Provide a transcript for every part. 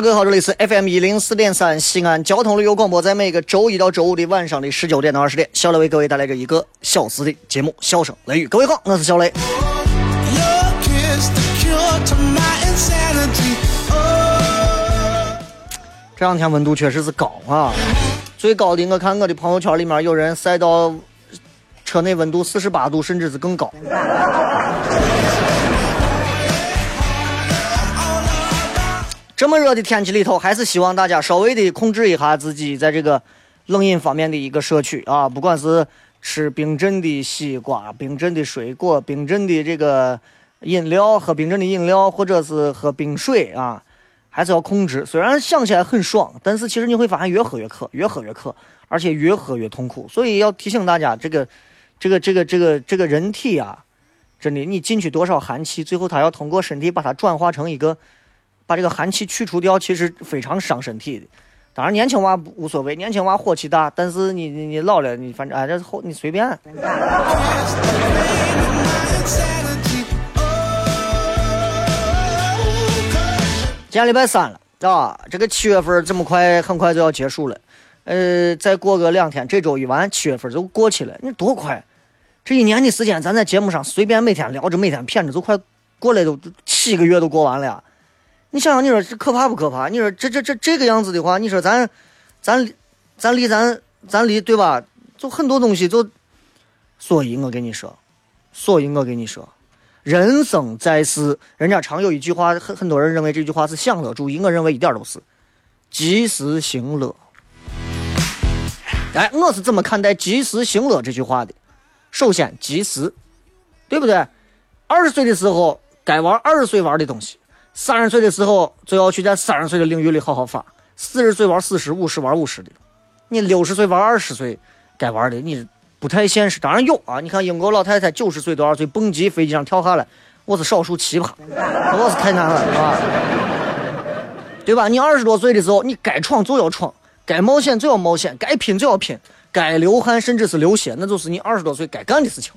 各位好，这里是 FM 一零四点三西安交通旅游广播，在每个周一到周五的晚上的十九点到二十点，小雷为各位带来这一个小时的节目，笑声雷雨。各位好，我是小雷。这两天温度确实是高啊，最高的我看我的朋友圈里面有人晒到车内温度四十八度，甚至是更高。这么热的天气里头，还是希望大家稍微的控制一下自己在这个冷饮方面的一个摄取啊，不管是吃冰镇的西瓜、冰镇的水果、冰镇的这个饮料、喝冰镇的饮料，或者是喝冰水啊，还是要控制。虽然想起来很爽，但是其实你会发现越喝越渴，越喝越渴，而且越喝越痛苦。所以要提醒大家，这个、这个、这个、这个、这个人体啊，真的，你进去多少寒气，最后它要通过身体把它转化成一个。把这个寒气去除掉，其实非常伤身体的。当然，年轻娃无所谓，年轻娃火气大。但是你你你老了，你反正哎，这后你随便。今天礼拜三了，啊，这个七月份这么快，很快就要结束了。呃，再过个两天，这周一完，七月份就过去了。你多快？这一年的时间，咱在节目上随便每天聊着，每天谝着，都快过来都七个月都过完了。你想想，你说这可怕不可怕？你说这这这这个样子的话，你说咱，咱，咱离咱咱离对吧？就很多东西就，所以我跟你说，所以我跟你说，人生在世，人家常有一句话，很很多人认为这句话是享乐主义，我认为一点都是，及时行乐。哎，我是怎么看待及时行乐这句话的？首先，及时，对不对？二十岁的时候该玩二十岁玩的东西。三十岁的时候就要去在三十岁的领域里好好发，四十岁玩四十五十玩五十的，你六十岁玩二十岁该玩的，你不太现实。当然有啊，你看英国老太太九十岁多少岁蹦极飞机上跳下来，我是少数奇葩，我是太难了啊，对吧？你二十多岁的时候，你该闯就要闯，该冒险就要冒险，该拼就要拼，该流汗甚至是流血，那就是你二十多岁该干的事情，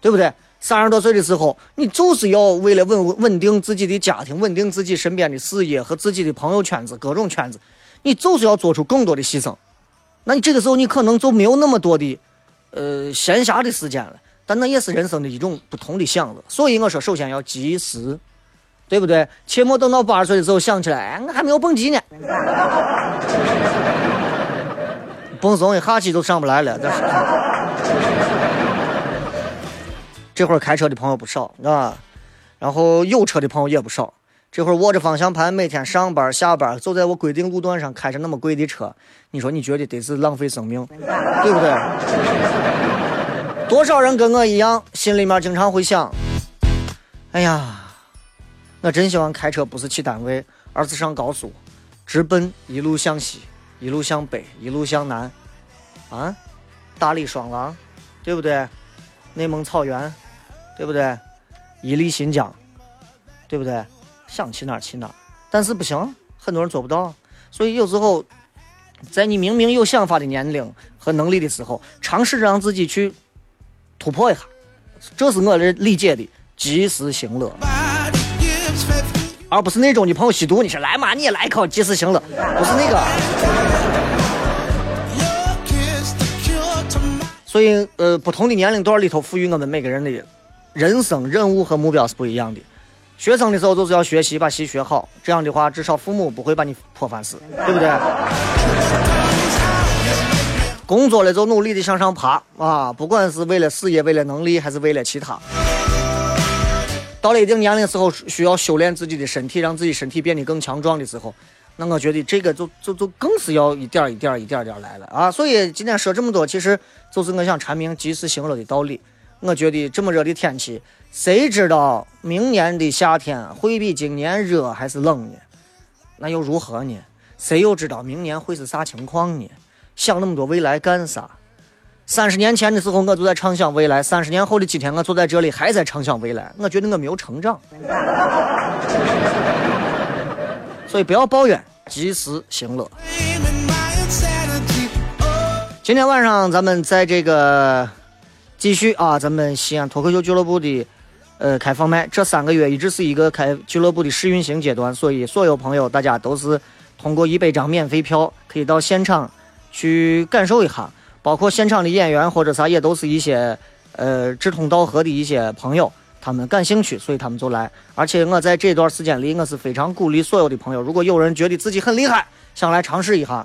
对不对？三十多岁的时候，你就是要为了稳稳定自己的家庭，稳定自己身边的事业和自己的朋友圈子，各种圈子，你就是要做出更多的牺牲。那你这个时候，你可能就没有那么多的，呃，闲暇的时间了。但那也是人生的一种不同的享乐。所以我说，首先要及时，对不对？切莫等到八十岁的时候想起来，哎，我还没有蹦极呢，蹦松一下气都上不来了，这是。这会儿开车的朋友不少啊，然后有车的朋友也不少。这会儿握着方向盘，每天上班下班，走在我规定路段上，开着那么贵的车，你说你觉得得是浪费生命，对不对？多少人跟我一样，心里面经常会想：哎呀，我真希望开车不是去单位，而是上高速，直奔一路向西，一路向北，一路向南，啊，大理双廊，对不对？内蒙草原。对不对？伊犁、新疆，对不对？想去哪儿去哪儿，但是不行，很多人做不到。所以有时候，在你明明有想法的年龄和能力的时候，尝试着让自己去突破一下，这是我的理解的及时行乐，而不是那种你朋友吸毒，你说来嘛，你也来一口及时行乐，不是那个。所以，呃，不同的年龄段里头赋予我们每个人的人生任务和目标是不一样的。学生的时候就是要学习，把习学好，这样的话，至少父母不会把你泼饭死，对不对？工作了就努力的向上爬啊！不管是为了事业、为了能力，还是为了其他。到了一定年龄时候，需要修炼自己的身体，让自己身体变得更强壮的时候，那我觉得这个就就就更是要一点一点、一点点来了啊！所以今天说这么多，其实就是我想阐明及时行乐的道理。我觉得这么热的天气，谁知道明年的夏天会比今年热还是冷呢？那又如何呢？谁又知道明年会是啥情况呢？想那么多未来干啥？三十年前的时候，我就在畅想未来；三十年后的今天，我坐在这里还在畅想未来。我觉得我没有成长，所以不要抱怨，及时行乐。今天晚上咱们在这个继续啊，咱们西安脱口秀俱乐部的呃开放麦，这三个月一直是一个开俱乐部的试运行阶段，所以所有朋友大家都是通过一百张免费票可以到现场。去感受一下，包括现场的演员或者啥，也都是一些呃志同道合的一些朋友，他们感兴趣，所以他们就来。而且我在这段时间里，我是非常鼓励所有的朋友，如果有人觉得自己很厉害，想来尝试一下，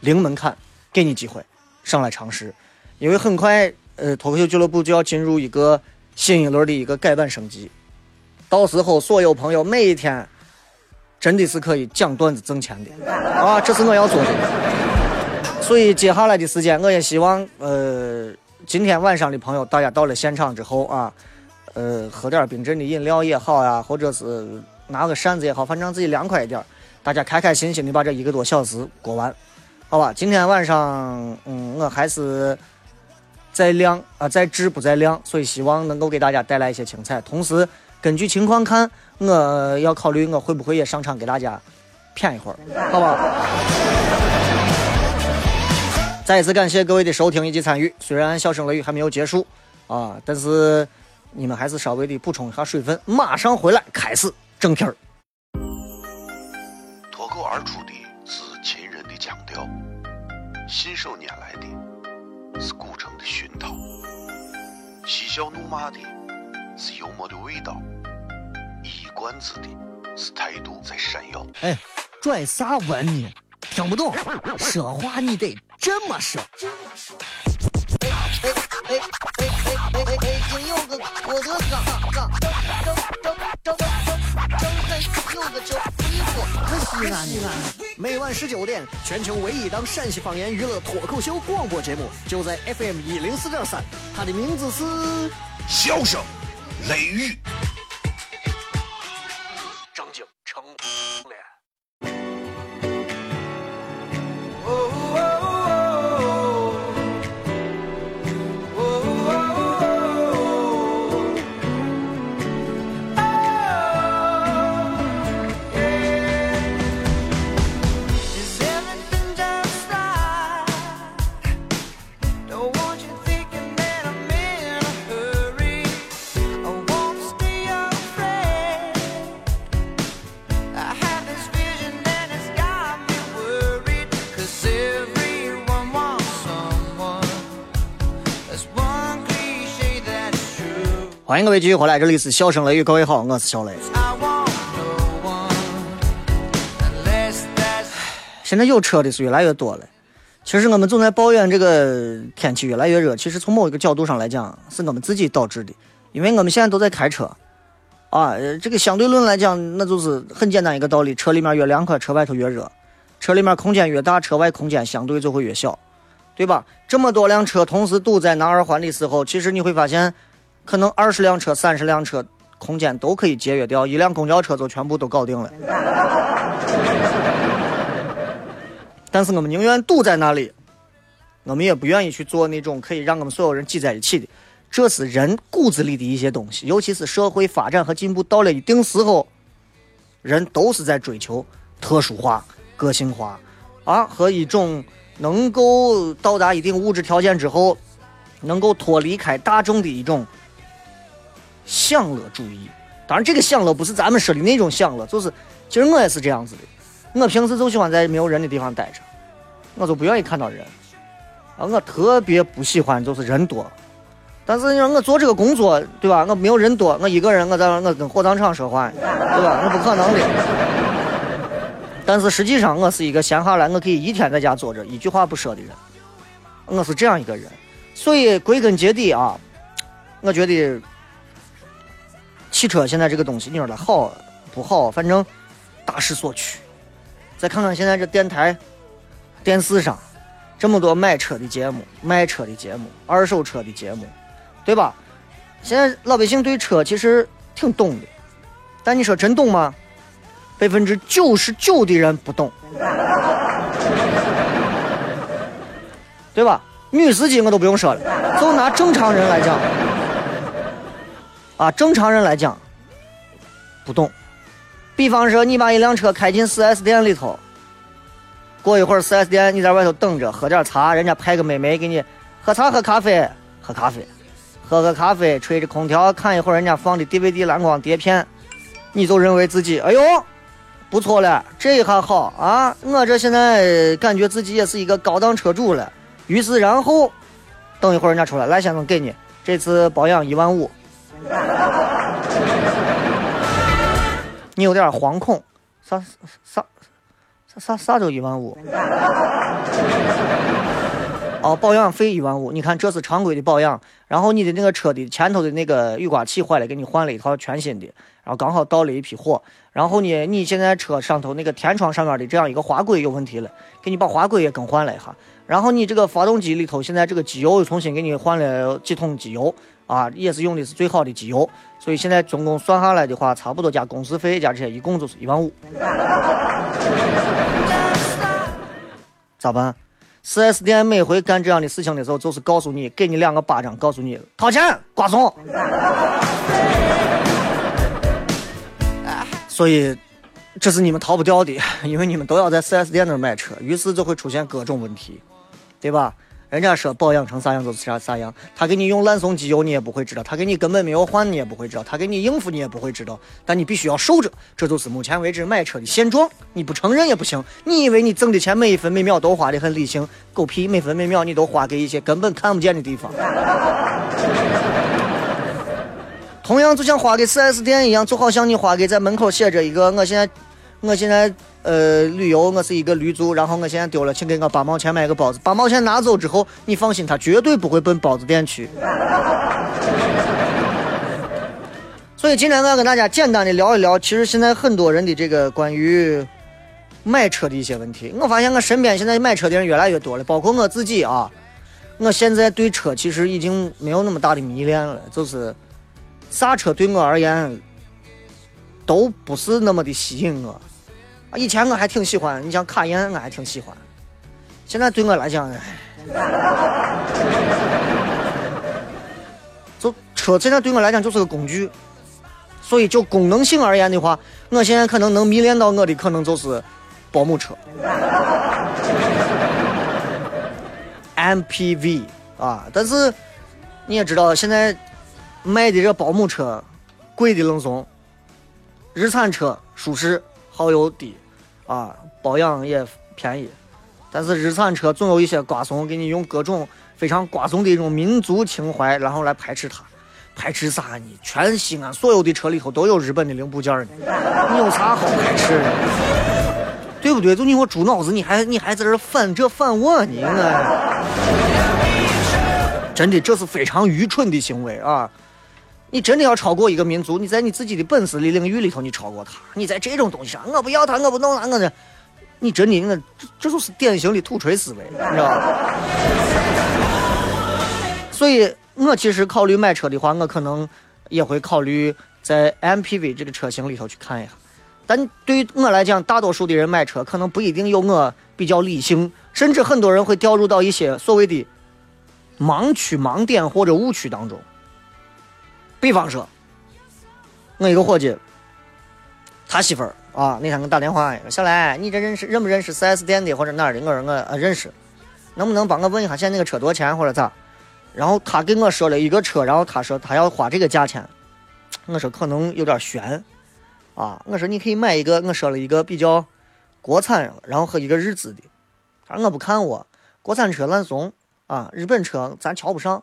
零门槛，给你机会上来尝试，因为很快呃脱口秀俱乐部就要进入一个新一轮的一个改版升级，到时候所有朋友每一天真的是可以讲段子挣钱的啊，这是我要做的。所以接下来的时间，我也希望，呃，今天晚上的朋友，大家到了现场之后啊，呃，喝点冰镇的饮料也好呀，或者是拿个扇子也好，反正自己凉快一点，大家开开心心的把这一个多小时过完，好吧？今天晚上，嗯，我还是在亮啊，在质不在量，所以希望能够给大家带来一些精彩。同时，根据情况看，我要考虑我会不会也上场给大家骗一会儿，好吧？再一次感谢各位的收听以及参与。虽然笑声雷雨还没有结束啊，但是你们还是稍微的补充一下水分。马上回来开始正片儿。脱口而出的是秦人的腔调，信手拈来的是古城熏陶，嬉笑怒骂的是幽默的味道，一冠子的是态度在闪耀。哎，拽啥文呢？听不懂，说话你得。这么说。哎哎哎哎哎哎哎！北京有个郭德纲，张张张张张张有个叫李波，可西安呢。每晚十九点，全球唯一档陕西方言娱乐脱口秀广播节目，就在 FM 一零四点三。它的名字是《笑声雷雨》。欢迎各位继续回来，这里是笑声雷雨，各位好，我是小雷。现在有车的是越来越多了。其实我们总在抱怨这个天气越来越热，其实从某一个角度上来讲，是我们自己导致的，因为我们现在都在开车啊。这个相对论来讲，那就是很简单一个道理：车里面越凉快，车外头越热；车里面空间越大，车外空间相对就会越小，对吧？这么多辆车同时堵在南二环的时候，其实你会发现。可能二十辆车、三十辆车，空间都可以节约掉，一辆公交车就全部都搞定了。但是我们宁愿堵在那里，我们也不愿意去做那种可以让我们所有人挤在一起的。这是人骨子里的一些东西，尤其是社会发展和进步到了一定时候，人都是在追求特殊化、个性化啊，和一种能够到达一定物质条件之后，能够脱离开大众的一种。享乐主义。当然，这个享乐不是咱们说的那种享乐，就是其实我也是这样子的。我平时就喜欢在没有人的地方待着，我就不愿意看到人。啊，我特别不喜欢就是人多。但是你说我做这个工作，对吧？我没有人多，我一个人，我在我跟火葬场说话，对吧？我不可能的。但是实际上，我是一个闲下来我可以一天在家坐着一句话不说的人。我是这样一个人，所以归根结底啊，我觉得。汽车现在这个东西，你说它好不好？反正大势所趋。再看看现在这电台、电视上这么多买车的节目、卖车的节目、二手车的节目，对吧？现在老百姓对车其实挺懂的，但你说真懂吗？百分之九十九的人不懂，对吧？女司机我都不用说了，就拿正常人来讲。啊，正常人来讲不懂。比方说，你把一辆车开进 4S 店里头，过一会儿 4S 店你在外头等着，喝点茶，人家派个妹妹给你喝茶喝咖啡，喝咖啡，喝个咖啡，吹着空调看一会儿人家放的 DVD 蓝光碟片，你就认为自己哎呦不错了，这一下好啊，我这现在感觉自己也是一个高档车主了。于是然后等一会儿人家出来，来先生给你这次保养一万五。你有点惶恐，啥啥啥啥啥就一万五？哦，保养费一万五。你看这是常规的保养，然后你的那个车的前头的那个雨刮器坏了，给你换了一套全新的，然后刚好到了一批货。然后呢，你现在车上头那个天窗上面的这样一个滑轨有问题了，给你把滑轨也更换了一下。然后你这个发动机里头现在这个机油又重新给你换了几桶机油。啊，也是用的是最好的机油，所以现在总共算下来的话，差不多加工时费加这些，一共就是一万五。咋办？4S 店每回干这样的事情的时候，就是告诉你，给你两个巴掌，告诉你掏钱瓜怂。所以这是你们逃不掉的，因为你们都要在 4S 店那买车，于是就会出现各种问题，对吧？人家说保养成啥样就是啥啥样，他给你用烂松机油你也不会知道，他给你根本没有换你也不会知道，他给你应付你也不会知道，但你必须要受着，这就是目前为止买车的现状，你不承认也不行。你以为你挣的钱每一分每秒都花的很理性，狗屁，每分每秒你都花给一些根本看不见的地方。同样就像花给 4S 店一样，就好像你花给在门口写着一个，我现在，我现在。呃，旅游我是一个驴族，然后我现在丢了，请给我八毛钱买个包子。八毛钱拿走之后，你放心，他绝对不会奔包子店去。所以今天我要跟大家简单的聊一聊，其实现在很多人的这个关于买车的一些问题。我发现我身边现在买车的人越来越多了，包括我自己啊。我现在对车其实已经没有那么大的迷恋了，就是啥车对我而言都不是那么的吸引我。啊，以前我还挺喜欢，你像卡宴，我还挺喜欢。现在对我来讲，就车现在对我来讲就是个工具，所以就功能性而言的话，我现在可能能迷恋到我的可能就是保姆车，MPV 啊。但是你也知道，现在卖的这保姆车贵的愣怂，日产车舒适。耗油低，啊，保养也便宜，但是日产车总有一些瓜怂给你用各种非常瓜怂的一种民族情怀，然后来排斥它。排斥啥呢？全西安所有的车里头都有日本的零部件呢，你有啥好排斥的？对不对？就你我猪脑子，你还你还在这反这反我呢？真的，这是非常愚蠢的行为啊！你真的要超过一个民族？你在你自己的本事的领域里头，你超过他？你在这种东西上，我不要他，我不弄他，我的，你真的，我这这就是典型的土锤思维，你知道吧？所以，我其实考虑买车的话，我可能也会考虑在 MPV 这个车型里头去看一下。但对于我来讲，大多数的人买车可能不一定有我比较理性，甚至很多人会掉入到一些所谓的盲区、盲点或者误区当中。比方说，我一个伙计，他媳妇儿啊，那天给我打电话，小来，你这认识认不认识 4S 店的或者哪儿的？我说我呃认识，能不能帮我问一下现在那个车多少钱或者咋？然后他给我说了一个车，然后他说他要花这个价钱，我说可能有点悬，啊，我说你可以买一个，我说了一个比较国产，然后和一个日资的，他说我不看我国产车烂怂啊，日本车咱瞧不上，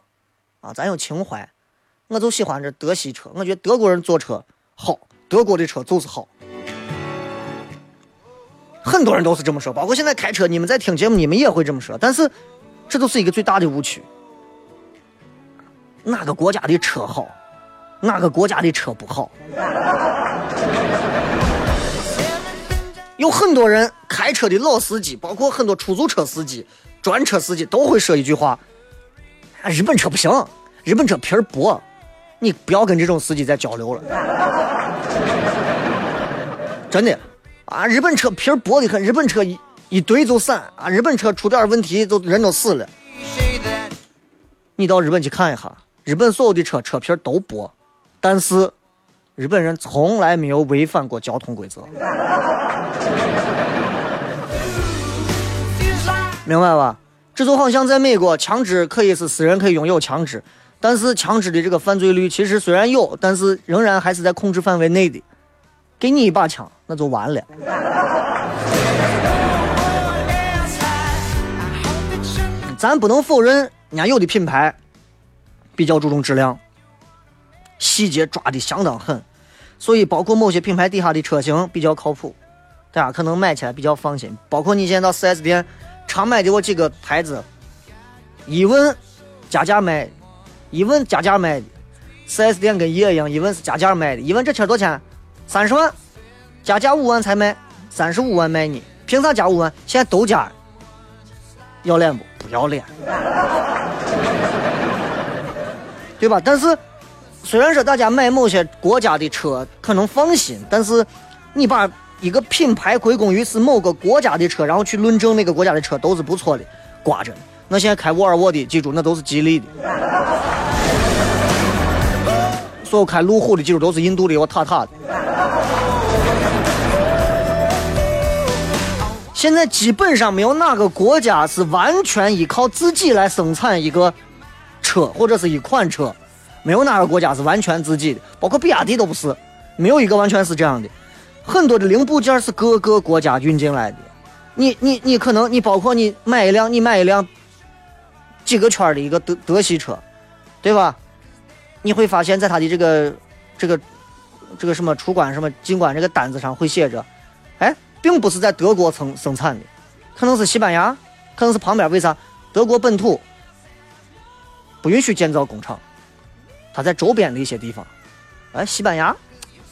啊，咱有情怀，我就喜欢这德系车，我觉得德国人坐车好，德国的车就是好。很多人都是这么说，包括现在开车，你们在听节目，你们也会这么说。但是，这都是一个最大的误区。哪个国家的车好，哪个国家的车不好？有很多人开车的老司机，包括很多出租车司机、专车司机，都会说一句话：“日本车不行，日本车皮儿薄。”你不要跟这种司机再交流了，真的。啊，日本车皮薄的很，日本车一一堆就散啊，日本车出点问题就人都死了。你到日本去看一下，日本所有的车车皮都薄，但是日本人从来没有违反过交通规则，明白吧？这就好像在美国，枪支可以是私人可以拥有枪支，但是枪支的这个犯罪率其实虽然有，但是仍然还是在控制范围内的。给你一把枪，那就完了。咱不能否认，人家有的品牌比较注重质量，细节抓的相当狠，所以包括某些品牌底下的车型比较靠谱，大家可能买起来比较放心。包括你现在到 4S 店常买的我几个牌子，一问加价卖，一问加价卖的，4S 店跟爷一样，一问是加价卖的，一问这车多少钱？三十万，加价五万才卖，三十五万卖你，凭啥加五万？现在都加，要脸不？不要脸，对吧？但是，虽然说大家买某些国家的车可能放心，但是你把一个品牌归功于是某个国家的车，然后去论证那个国家的车都是不错的，挂着。那现在开沃尔沃的，记住那都是吉利的。所有开路虎的，记住都是印度的，我塔塔的。现在基本上没有哪个国家是完全依靠自己来生产一个车或者是一款车，没有哪个国家是完全自己的，包括比亚迪都不是，没有一个完全是这样的。很多的零部件是各个国家运进来的。你你你可能你包括你买一辆你买一辆几个圈的一个德德系车，对吧？你会发现在它的这个这个这个什么出关什么进关这个单子上会写着，哎，并不是在德国生生产的，可能是西班牙，可能是旁边。为啥？德国本土不允许建造工厂，它在周边的一些地方，哎，西班牙，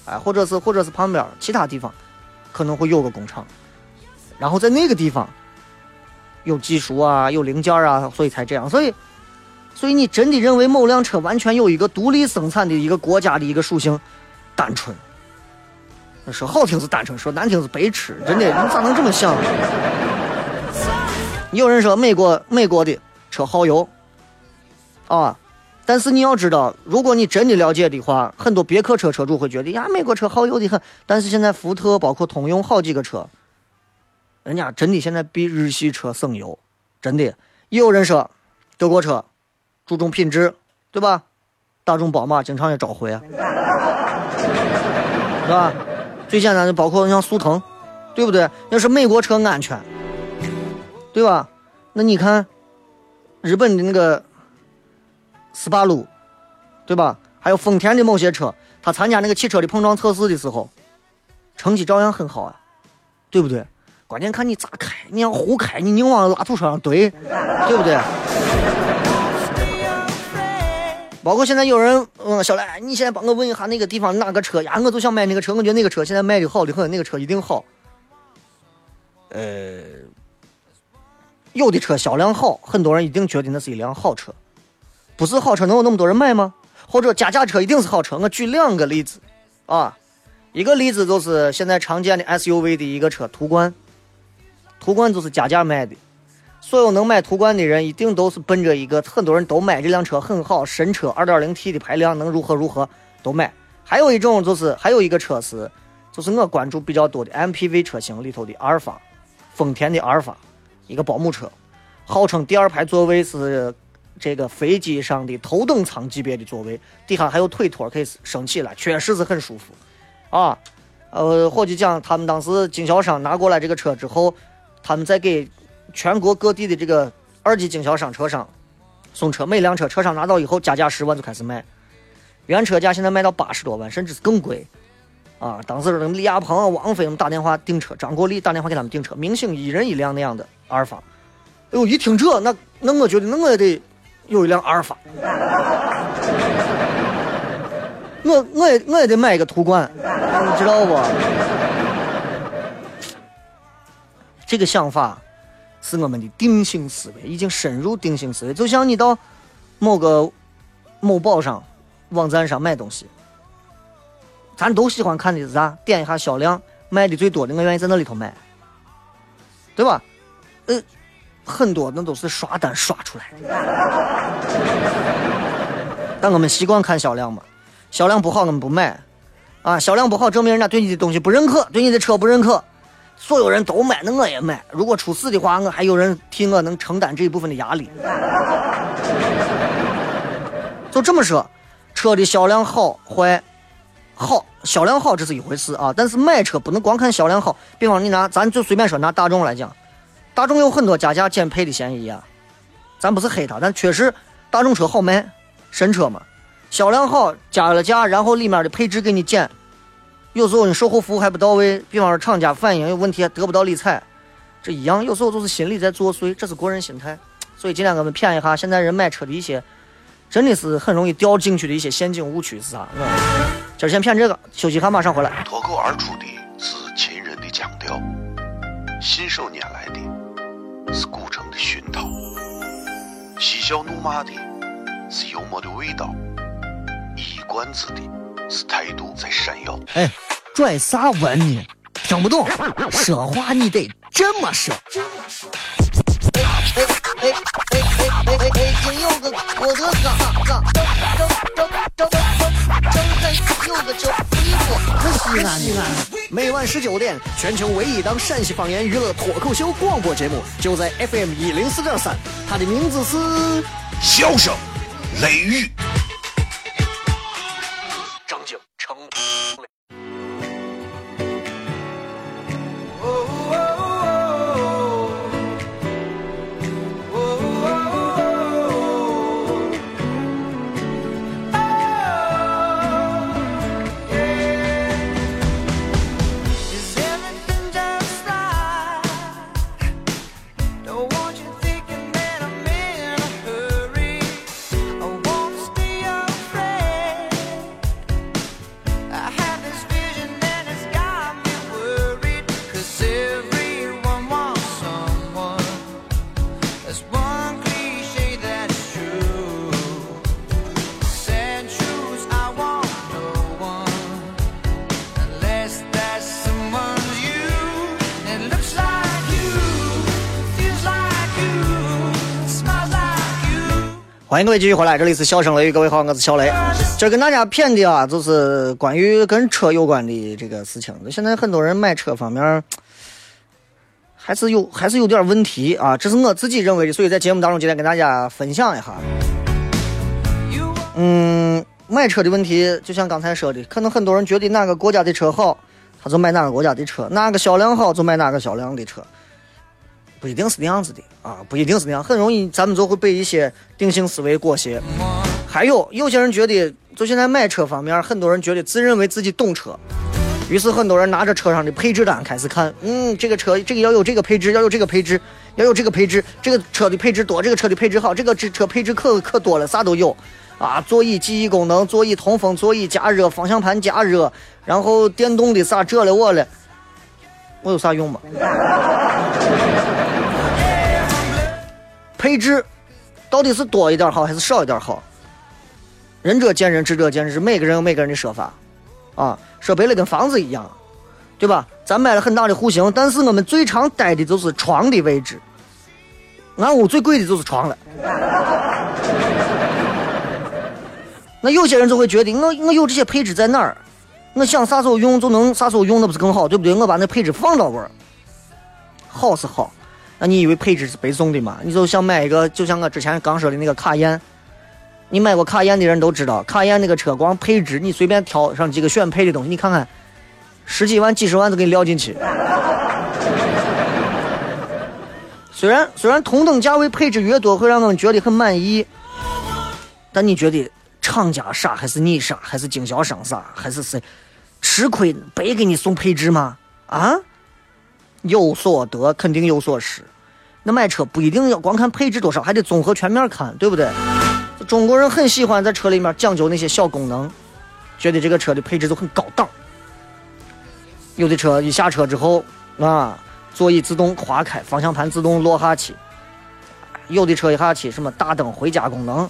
哎，或者是或者是旁边其他地方可能会有个工厂，然后在那个地方有技术啊，有零件啊，所以才这样，所以。所以你真的认为某辆车完全有一个独立生产的一个国家的一个属性？单纯，说好听是单纯，说难听是白痴。真的，你咋能这么想？有人说美国美国的车耗油啊，但是你要知道，如果你真的了解的话，很多别克车车主会觉得呀，美国车耗油的很。但是现在福特包括通用好几个车，人家真的现在比日系车省油，真的。也有人说德国车。注重品质，对吧？大众、宝马经常也召回啊，是吧？最简单的包括像速腾，对不对？要是美国车安全，对吧？那你看日本的那个斯巴鲁，对吧？还有丰田的某些车，他参加那个汽车的碰撞测试的时候，成绩照样很好啊，对不对？关键看你咋开，你要胡开，你硬往拉土车上怼，对不对？包括现在有人，嗯，小赖，你现在帮我问一下那个地方哪个车呀？我就想买那个车，我觉得那个车现在卖的好的很，那个车一定好。呃，有的车销量好，很多人一定觉得那是一辆好车。不是好车能有那么多人买吗？或者加价车一定是好车？我举两个例子，啊，一个例子就是现在常见的 SUV 的一个车途观，途观就是加价卖的。所有能买途观的人，一定都是奔着一个很多人都买这辆车很好，神车，2.0T 的排量能如何如何都买。还有一种就是，还有一个车是，就是我关注比较多的 MPV 车型里头的阿尔法，丰田的阿尔法，一个保姆车，号称第二排座位是这个飞机上的头等舱级别的座位，底下还有腿托可以升起来，确实是很舒服，啊，呃，伙计讲他们当时经销商拿过来这个车之后，他们在给全国各地的这个二级经销商车商送车，每辆车车商拿到以后加价十万就开始卖，原车价现在卖到八十多万，甚至是更贵。啊，当时李亚鹏、王菲他们打电话订车，张国立打电话给他们订车，明星一人一辆那样的阿尔法。哎呦，一听这，那那我觉得那我也得有一辆阿尔法。我我也我也得买一个途观，你知道不？这个想法是我们的定性思维，已经深入定性思维。就像你到某个某宝上网站上买东西。咱都喜欢看的是啥？点一下销量，卖的最多的，我愿意在那里头买，对吧？呃，很多那都是刷单刷出来的。但我们习惯看销量嘛，销量不好我们不买，啊，销量不好证明人家对你的东西不认可，对你的车不认可。所有人都买，那我也买。如果出事的话，我还有人替我能承担这一部分的压力。就这么说，车的销量好坏。好，销量好这是一回事啊，但是买车不能光看销量好。比方你拿，咱就随便说拿大众来讲，大众有很多加价减配的嫌疑啊。咱不是黑它，但确实大众车好卖，神车嘛，销量好，加了价，然后里面的配置给你减。有时候你售后服务还不到位，比方说厂家反映有问题得不到理睬，这一样，有时候就是心理在作祟，这是个人心态。所以今天我们骗一下现在人买车的一些。真的是很容易掉进去的一些陷阱误区是啥？今儿先骗这个，休息一下，马上回来。脱口而出的是秦人的腔调，信手拈来的是古城的熏陶，嬉笑怒骂的是幽默的味道，一冠子的是态度在闪耀。哎，拽啥文呢？听不懂，说话你得这么说。哎哎哎哎哎哎！北京有个郭德纲，纲正正正正正正有个叫李波，西安西安。每晚十九点，全球唯一档陕西方言娱乐脱口秀广播节目，就在 FM 一零四点三。它的名字是《笑声雷雨》。欢迎各位继续回来，这里是笑声雷雨，各位好，我是小雷。这跟大家谝的啊，就是关于跟车有关的这个事情。现在很多人买车方面还是有还是有点问题啊，这是我自己认为的，所以在节目当中今天跟大家分享一下。嗯，买车的问题，就像刚才说的，可能很多人觉得哪个国家的车好，他就买哪个国家的车；哪个销量好，就买哪个销量的车。不一定是那样子的啊，不一定是那样，很容易咱们就会被一些定性思维裹挟。还有有些人觉得，就现在买车方面，很多人觉得自认为自己懂车，于是很多人拿着车上的配置单开始看，嗯，这个车这个要有这个配置，要有这个配置，要有这个配置，这个车的配置多，这个车的配置好，这个车配置可可多了，啥都有啊，座椅记忆功能，座椅通风，座椅加热，方向盘加热，然后电动的啥这了我了，我有啥用吗？配置到底是多一点好还是少一点好？仁者见仁，智者见智，每个人有每个人的说法啊。说白了，跟房子一样，对吧？咱买了很大的户型，但是我们最常待的就是床的位置。俺屋最贵的就是床了。那有些人就会觉得，我我有这些配置在哪儿？我想啥时候用就能啥时候用，那不是更好，对不对？我把那配置放到位儿，好是好。那你以为配置是白送的吗？你就想买一个，就像我之前刚说的那个卡宴，你买过卡宴的人都知道，卡宴那个车光配置，你随便挑上几个选配的东西，你看看，十几万、几十万都给你撂进去。虽然虽然同等价位配置越多会让我们觉得很满意，但你觉得厂家傻还是你傻还是经销商傻还是谁吃亏白给你送配置吗？啊？有所得肯定有所失，那买车不一定要光看配置多少，还得综合全面看，对不对？中国人很喜欢在车里面讲究那些小功能，觉得这个车的配置都很高档。有的车一下车之后啊，座椅自动滑开，方向盘自动落下去；有的车一下去什么大灯回家功能；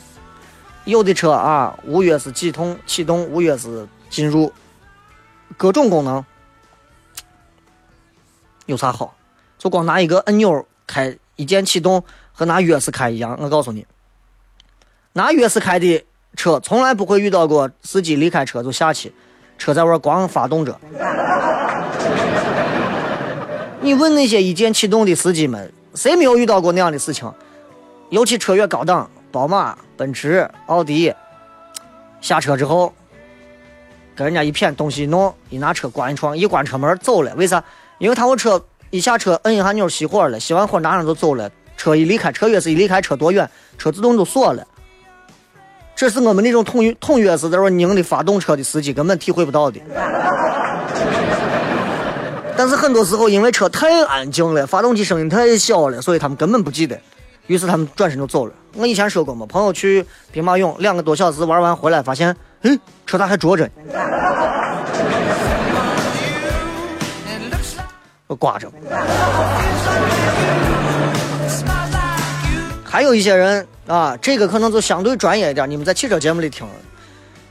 有的车啊无钥匙启动，启动无钥匙进入，各种功能。有啥好？就光拿一个按钮开一键启动，和拿钥匙开一样。我告诉你，拿钥匙开的车从来不会遇到过司机离开车就下去，车在外光发动着。你问那些一键启动的司机们，谁没有遇到过那样的事情？尤其车越高档，宝马、奔驰、奥迪，下车之后跟人家一谝，东西弄，一拿车关一窗，一关车门走了。为啥？因为他我车一下车摁一下钮熄火了，熄完火拿上就走了。车一离开，车钥匙一离开，车多远，车自动就锁了。这是我们那种统统钥匙在那拧的发动车的司机根本体会不到的。但是很多时候因为车太安静了，发动机声音太小了，所以他们根本不记得，于是他们转身就走了。我以前说过嘛，朋友去兵马俑两个多小时玩完回来，发现，嗯，车咋还着着？都挂着。还有一些人啊，这个可能就相对专业一点。你们在汽车节目里听，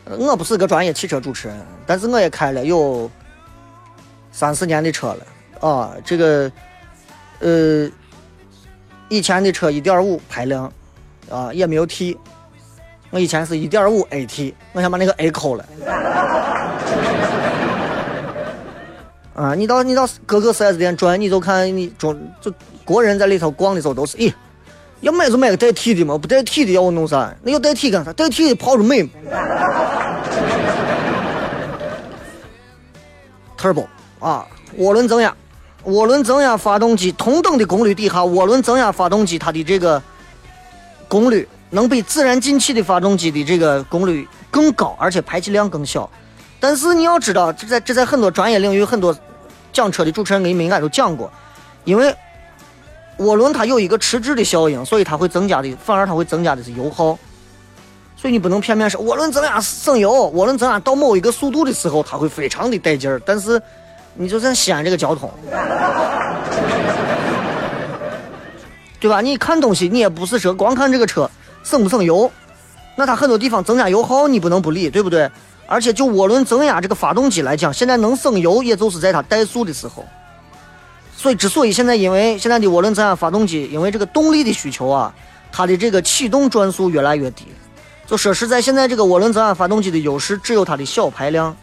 我不是个专业汽车主持人，但是我也开了有三四年的车了啊。这个呃，以前的车一点五排量啊，也没有 T。我以前是一点五 AT，我想把那个 A 抠了。啊，你到你到各个 4S 店转，你就看你中就国人在里头逛的时候都是，咦，要买就买个带 T 的嘛，不带 T 的要我弄啥？那要带 T 干啥？带 T 的跑着美嘛。Turbo 啊，涡轮增压，涡轮增压发动机同等的功率底下，涡轮增压发动机它的这个功率能比自然进气的发动机的这个功率更高，而且排气量更小。但是你要知道，这在这在很多专业领域，很多讲车的主持人给你们应该都讲过，因为涡轮它有一个迟滞的效应，所以它会增加的，反而它会增加的是油耗。所以你不能片面说涡轮增压省油，涡轮增压到某一个速度的时候，它会非常的带劲儿。但是你就算西安这个交通，对吧？你看东西，你也不是说光看这个车省不省油，那它很多地方增加油耗，你不能不理，对不对？而且就涡轮增压这个发动机来讲，现在能省油，也就是在它怠速的时候。所以，之所以现在因为现在的涡轮增压发动机，因为这个动力的需求啊，它的这个启动转速越来越低。就说实在，现在这个涡轮增压发动机的优势只有它的小排量，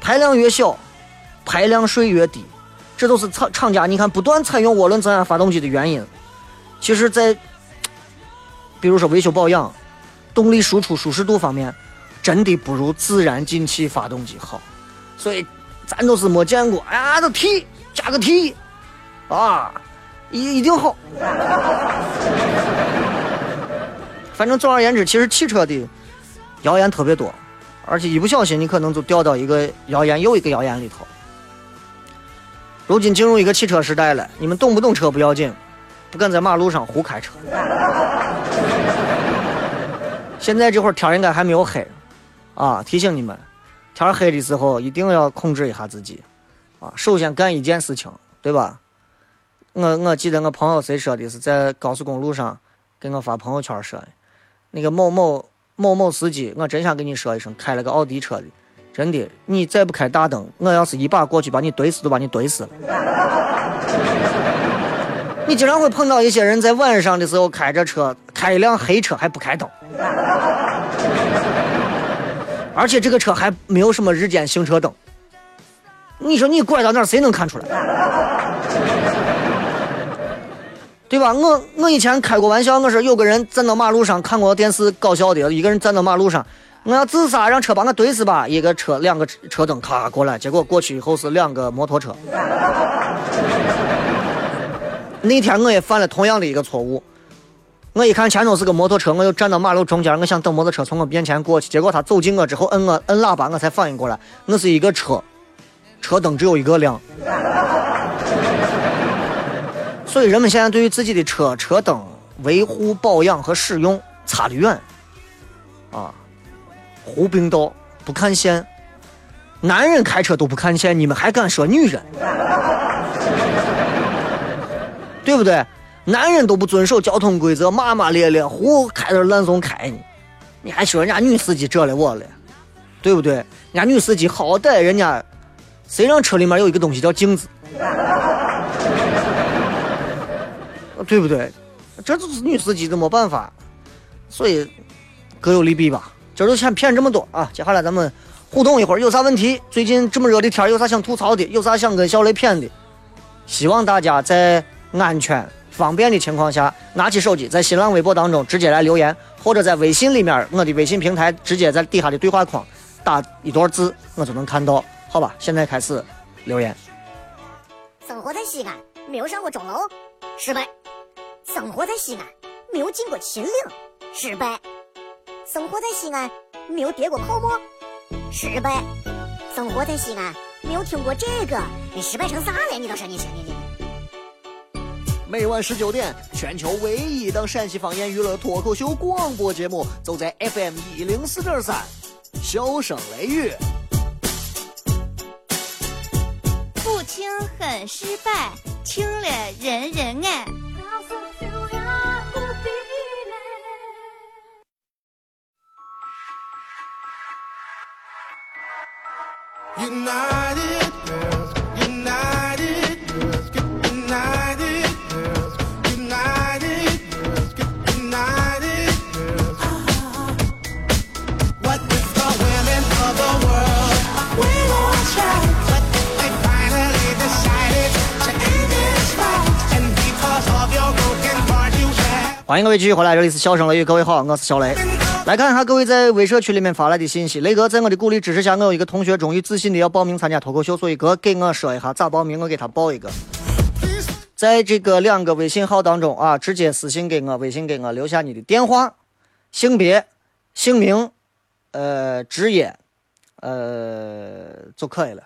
排量越小，排量税越低。这都是厂厂家你看不断采用涡轮增压发动机的原因。其实，在比如说维修保养、动力输出舒适度方面。真的不如自然进气发动机好，所以咱都是没见过。哎呀，都 T 加个 T，啊，一一定好。反正总而言之，其实汽车的谣言特别多，而且一不小心你可能就掉到一个谣言又一个谣言里头。如今进入一个汽车时代了，你们懂不懂车不要紧，不敢在马路上胡开车。现在这会儿天应该还没有黑。啊！提醒你们，天黑的时候一定要控制一下自己。啊，首先干一件事情，对吧？我我记得我朋友谁说的是在高速公路上给我发朋友圈说的，那个某某某某司机，我真想跟你说一声，开了个奥迪车的，真的，你再不开大灯，我要是一把过去把你怼死，都把你怼死了。你经常会碰到一些人在晚上的时候开着车，开一辆黑车还不开灯。而且这个车还没有什么日间行车灯，你说你拐到哪儿，谁能看出来？对吧？我我以前开过玩笑，我说有个人站到马路上看过电视搞笑的，一个人站到马路上，我要自杀，让车把我怼死吧。一个车两个车灯咔过来，结果过去以后是两个摩托车。那天我也犯了同样的一个错误，我一看前头是个摩托车，我又站到马路中间，我想等摩托车从我面前过去，结果他走近我之后摁我摁喇叭，我才反应过来，那是一个车，车灯只有一个亮。所以人们现在对于自己的车车灯维护保养和使用差得远，啊，胡并道不看线，男人开车都不看线，你们还敢说女人？对不对？男人都不遵守交通规则，骂骂咧咧，胡开着乱怂开呢，你还说人家女司机这了我了，对不对？人家女司机好歹人家，谁让车里面有一个东西叫镜子？对不对？这就是女司机的没办法，所以各有利弊吧。今儿就先骗这么多啊！接下来咱们互动一会儿，有啥问题？最近这么热的天，有啥想吐槽的？有啥想跟小雷谝的？希望大家在安全、方便的情况下，拿起手机在新浪微博当中直接来留言，或者在微信里面，我的微信平台直接在底下的对话框打一段字，我就能看到。好吧，现在开始留言。生活在西安，没有上过钟楼，失败。生活在西安，没有进过秦岭，失败；生活在西安，没有跌过泡沫，失败；生活在西安，没有听过这个，你失败成啥了？你倒是你你你你！每晚十九点，全球唯一档陕西方言娱乐脱口秀广播节目，就在 FM 一零四点三，笑声雷雨。不听很失败，听了人人爱。欢迎各位继续回来，这里是笑声雷雨，各位好，我是小雷。来看一下各位在微社区里面发来的信息。雷哥在我的鼓励支持下，我有一个同学终于自信的要报名参加脱口秀，所以哥给我说一下咋报名，我给他报一个。在这个两个微信号当中啊，直接私信给我，微信给我留下你的电话、性别、姓名、呃职业，呃就可以了。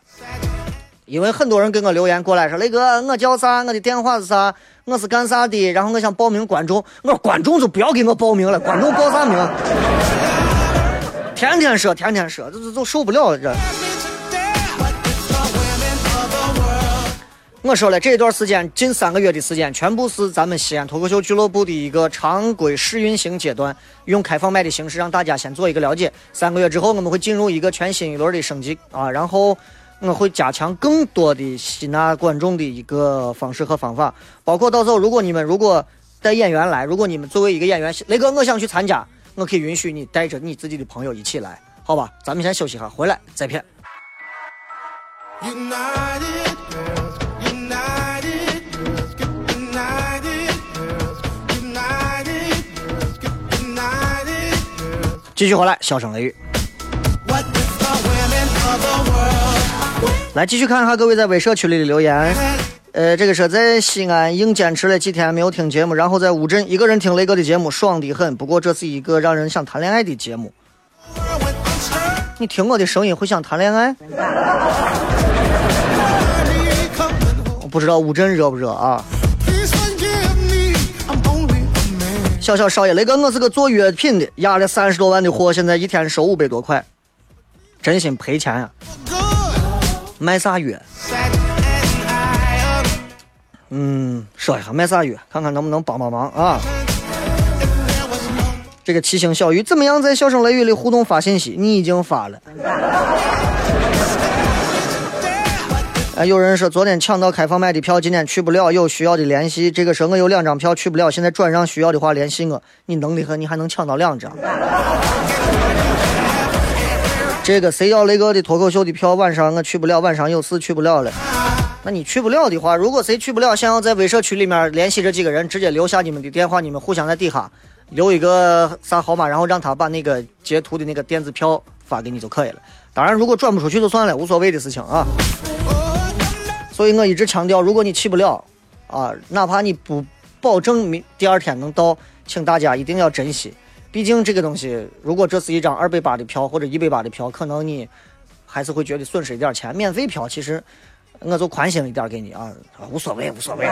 因为很多人给我留言过来说，雷哥我叫啥，我的电话是啥。我是干啥的？然后我想报名观众，我说观众就不要给我报名了，观众报啥名？天天说，天天说，这这都受不了了。这我说了，这一段时间近三个月的时间，全部是咱们西安脱口秀俱乐部的一个常规试运行阶段，用开放麦的形式让大家先做一个了解。三个月之后，我们会进入一个全新一轮的升级啊，然后。我会加强更多的吸纳观众的一个方式和方法，包括到时候如果你们如果带演员来，如果你们作为一个演员，雷哥我想去参加，我可以允许你带着你自己的朋友一起来，好吧？咱们先休息下，回来再片。继续回来，笑声雷雨。来继续看一下各位在微社区里的留言。呃，这个是在西安硬坚持了几天没有听节目，然后在乌镇一个人听雷哥的节目，爽的很。不过这是一个让人想谈恋爱的节目。你听我的声音会想谈恋爱？我不知道乌镇热不热啊？小小少爷，雷哥，我是个做药品的，压了三十多万的货，现在一天收五百多块，真心赔钱呀。卖啥药？嗯，说一下卖啥药，看看能不能帮帮忙啊！这个七星小鱼怎么样？在笑声雷雨里互动发信息，你已经发了。哎，有人说昨天抢到开放麦的票，今天去不了，有需要的联系。这个说我有两张票去不了，现在转让需要的话联系我。你能的很，你还能抢到两张。这个谁要雷哥的脱口秀的票？晚上我去不了，晚上有事去不了了。那你去不了的话，如果谁去不了，想要在微社区里面联系这几个人，直接留下你们的电话，你们互相在底下留一个啥号码，然后让他把那个截图的那个电子票发给你就可以了。当然，如果转不出去就算了，无所谓的事情啊。所以我一直强调，如果你去不了啊，哪怕你不保证明第二天能到，请大家一定要珍惜。毕竟这个东西，如果这是一张二百八的票或者一百八的票，可能你还是会觉得损失一点钱。免费票其实。我就宽心一点给你啊，无所谓，无所谓。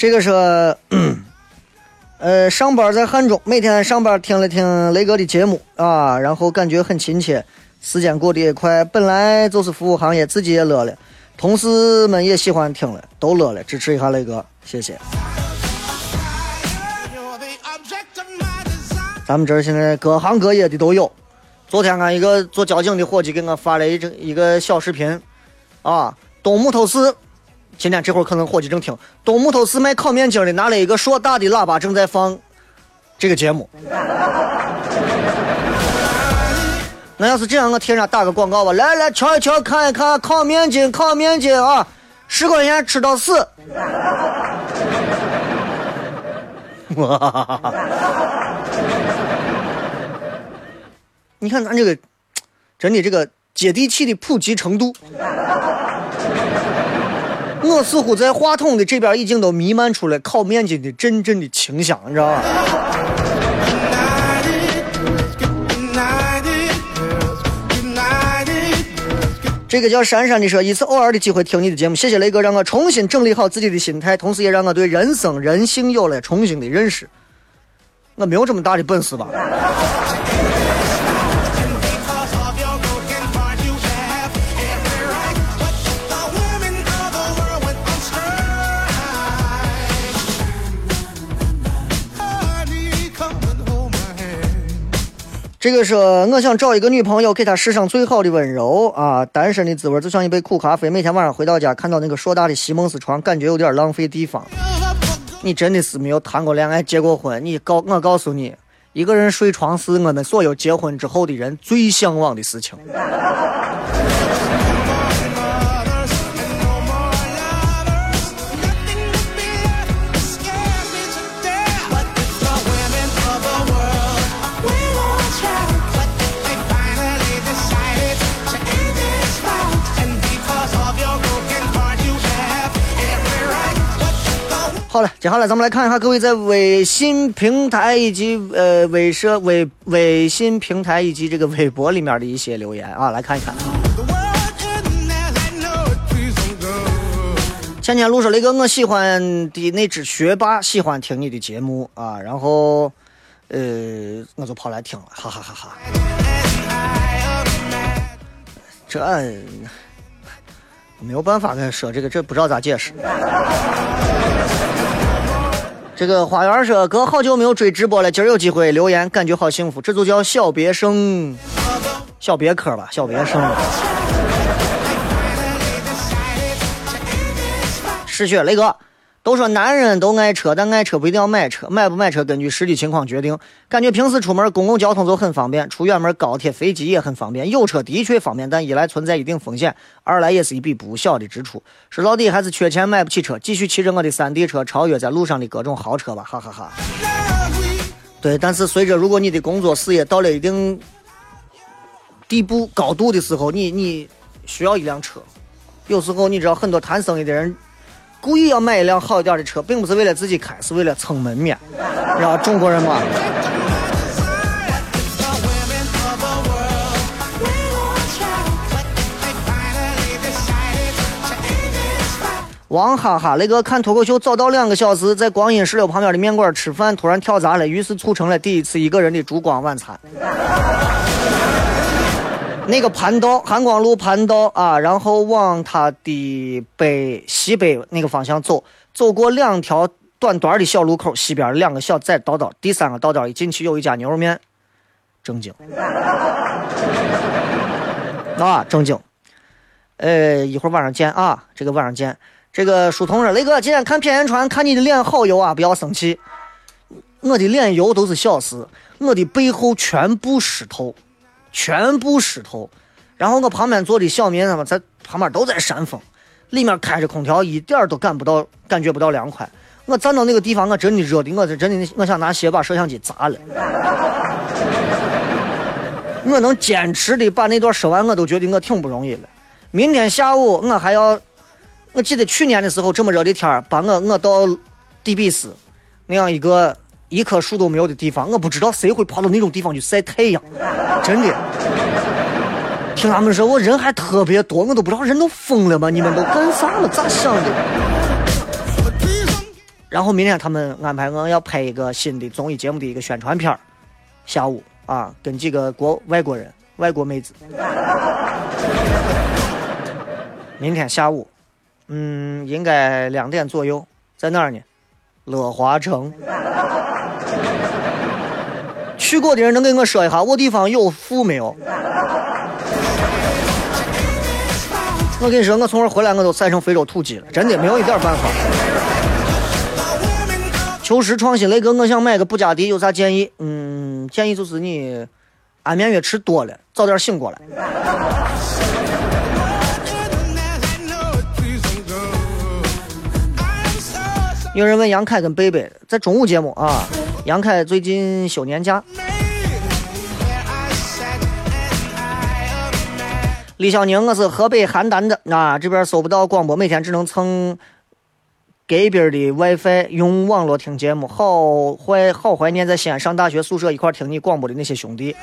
这个是。呃，上班在汉中，每天上班听了听雷哥的节目啊，然后感觉很亲切，时间过得也快。本来就是服务行业，自己也乐了，同事们也喜欢听了，都乐了。支持一下雷哥，谢谢。咱们这儿现在各行各业的都有。昨天俺一个做交警的伙计给我发了一整一个小视频，啊，东木头市。今天这会儿可能伙计正听东木头市卖烤面筋的拿了一个硕大的喇叭正在放这个节目。那要是这样，我替人家打个广告吧，来来瞧一瞧，看一看烤面筋，烤面筋啊，十块钱吃到死。哇！你看咱这个真的这个接地气的普及程度。我似乎在话筒的这边已经都弥漫出了烤面筋的阵阵的清香，你知道吧？这个叫珊珊的说，一次偶尔的机会听你的节目，谢谢雷哥，让我重新整理好自己的心态，同时也让我对人生人性有了重新的认识。我没有这么大的本事吧？这个是我想找一个女朋友，给她世上最好的温柔啊！单身的滋味就像一杯苦咖啡，每天晚上回到家看到那个硕大的席梦思床，感觉有点浪费地方。你真的是没有谈过恋爱、结过婚？你告我告诉你，一个人睡床是我们所有结婚之后的人最向往的事情。好了，接下来咱们来看一下各位在微信平台以及呃微社微微信平台以及这个微博里面的一些留言啊，来看一看。前天录说雷哥，我喜欢的那只学霸喜欢听你的节目啊，然后呃我就跑来听了，哈哈哈哈。这没有办法跟他说这个，这不知道咋解释。这个花园说：“哥，好久没有追直播了，今儿有机会留言，感觉好幸福。这就叫小别胜，小别科吧，小别胜。”失血雷哥。都说男人都爱车，但爱车不一定要买车，买不买车根据实际情况决定。感觉平时出门公共交通就很方便，出远门高铁、飞机也很方便。有车的确方便，但一来存在一定风险，二来也是一笔不小的支出。说到底还是缺钱买不起车，继续骑着我的山地车超越在路上的各种豪车吧，哈哈哈。对，但是随着如果你的工作事业到了一定地步高度的时候，你你需要一辆车。有时候你知道很多谈生意的人。故意要买一辆好一点的车，并不是为了自己开，是为了蹭门面。知道中国人嘛。王哈哈，那个看脱口秀早到两个小时，在光阴石榴旁边的面馆吃饭，突然跳闸了，于是促成了第一次一个人的烛光晚餐。那个盘道，汉光路盘道啊，然后往它的北西北那个方向走，走过两条短短的小路口西边两个小窄道道，第三个道道一进去有一家牛肉面，正经。啊，正经。呃，一会儿晚上见啊，这个晚上见。这个书童说：“雷哥，今天看片言传，看你的脸好油啊，不要生气。我的脸油都是小事，我的背后全部湿透，全部湿透。然后我旁边坐的小民他们在旁边都在扇风，里面开着空调，一点都感不到，感觉不到凉快。我站到那个地方，我真的热的，我是真的，我想拿鞋把摄像机砸了。我能坚持的把那段说完，我都觉得我挺不容易了。明天下午我还要。”我记得去年的时候，这么热的天儿，把我我到地比斯那样一个一棵树都没有的地方，我不知道谁会跑到那种地方去晒太阳，真的。听他们说，我人还特别多，我都不知道人都疯了吗？你们都干啥了？咋想的？然后明天他们安排我要拍一个新的综艺节目的一个宣传片下午啊，跟几个国外国人、外国妹子。明天下午。嗯，应该两点左右，在哪儿呢？乐华城。去过的人能给我说一下，我地方有富没有？我跟你说，我从这回来，我都晒成非洲土鸡了，真的没有一点办法。求实创新，雷哥，我想买个布加迪，有啥建议？嗯，建议就是你安眠药吃多了，早点醒过来。有人问杨凯跟贝贝在中午节目啊，杨凯最近休年假。李小宁，我是河北邯郸的啊，这边搜不到广播，每天只能蹭隔壁的 WiFi 用网络听节目，好怀好怀念在西安上大学宿舍一块听你广播的那些兄弟。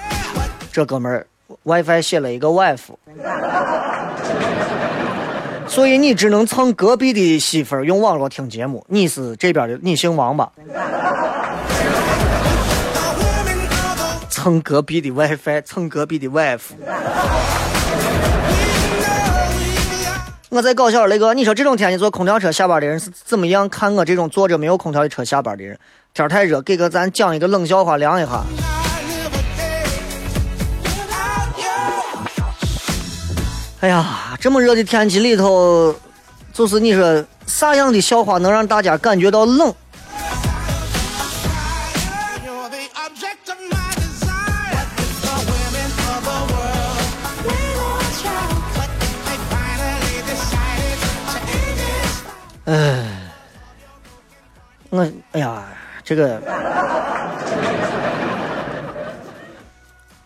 这哥们儿 WiFi 写了一个 wife。所以你只能蹭隔壁的媳妇用网络听节目。你是这边的，你姓王吧？蹭隔壁的 WiFi，蹭隔壁的 wife。我在搞笑，雷哥，你说这种天气坐空调车下班的人是怎么样看我这种坐着没有空调的车下班的人？天太热，给个咱讲一个冷笑话凉一下。哎呀，这么热的天气里头，就是你说啥样的笑话能让大家感觉到冷？哎，我哎呀，这个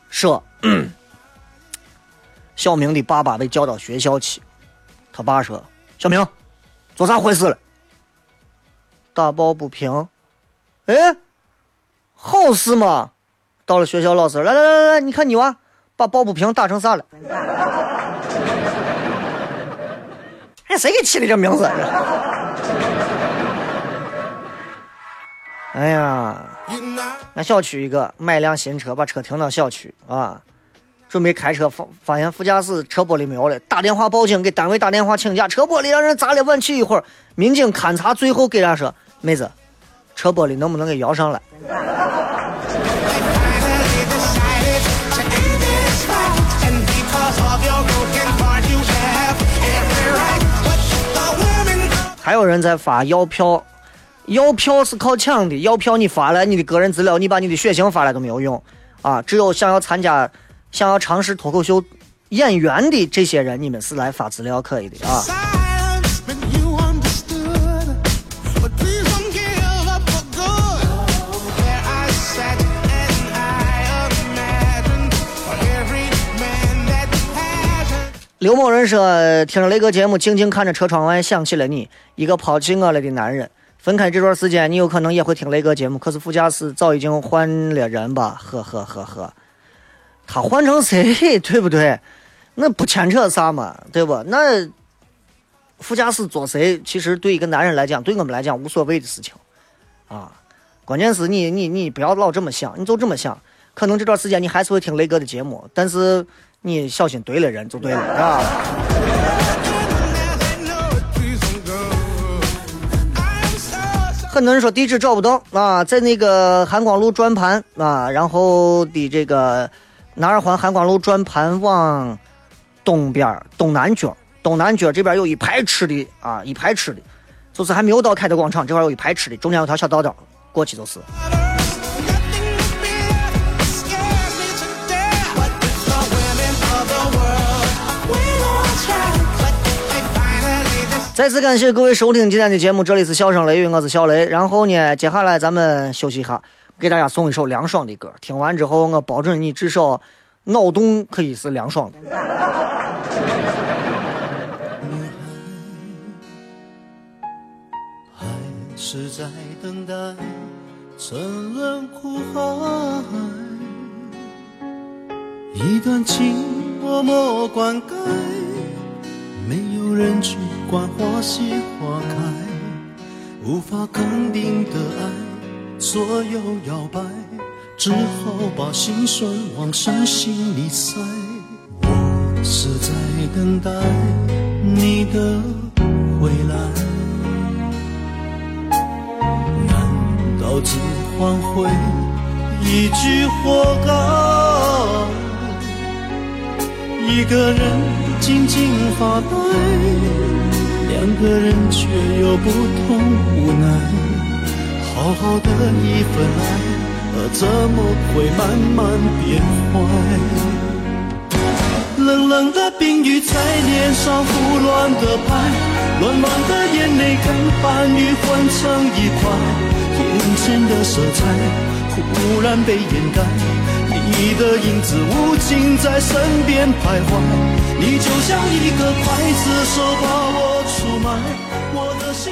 说。小 明的爸爸被叫到学校去，他爸说：“小明，做啥坏事了？打抱不平。哎，好事嘛！到了学校，老师来来来来来，你看你娃把抱不平打成啥了？哎，谁给起的这名字？哎呀，俺小区一个买辆新车，把车停到小区啊。”准备开车，发发现副驾驶车玻璃没有了，打电话报警，给单位打电话请假，车玻璃让人砸了。晚去一会儿，民警勘查，最后给他说：“妹子，车玻璃能不能给摇上来？”还有人在发要票，要票是靠抢的，要票你发来你的个人资料，你把你的血型发来都没有用啊！只有想要参加。想要尝试脱口秀演员的这些人，你们是来发资料可以的啊。刘某人说：“听着雷哥节目，静静看着车窗外，想起了你，一个抛弃我了的男人。分开这段时间，你有可能也会听雷哥节目，可是副驾驶早已经换了人吧？呵呵呵呵。”他换成谁，对不对？那不牵扯啥嘛，对不？那副驾驶坐谁，其实对一个男人来讲，对我们来讲无所谓的事情啊。关键是你，你，你不要老这么想，你就这么想，可能这段时间你还是会听雷哥的节目，但是你小心对了人就对了，是吧？很多人说地址找不到啊，在那个韩光路转盘啊，然后的这个南二环韩光路转盘往东边东南角，东南角这边有一排吃的啊，一排吃的，就是还没有到凯德广场这块有一排吃的，中间有条小道道，过去就是。再次感谢各位收听今天的节目，这里是笑声雷雨，我是小雷。然后呢，接下来咱们休息一下，给大家送一首凉爽的歌。听完之后，我保证你至少脑洞可以是凉爽的。是在等待沉沦苦海，一段情默默灌溉，没有人去。管花谢花开，无法肯定的爱左右摇摆，只好把心酸往深心里塞。我是在等待你的回来，难道只换回一句活该？一个人静静发呆。两个人却有不同无奈，好好的一份爱，怎么会慢慢变坏？冷冷的冰雨在脸上胡乱的拍，暖暖的眼泪跟寒雨混成一块，眼前的色彩忽然被掩盖，你的影子无情在身边徘徊。你就像一个刽子手，把我出卖，我的心。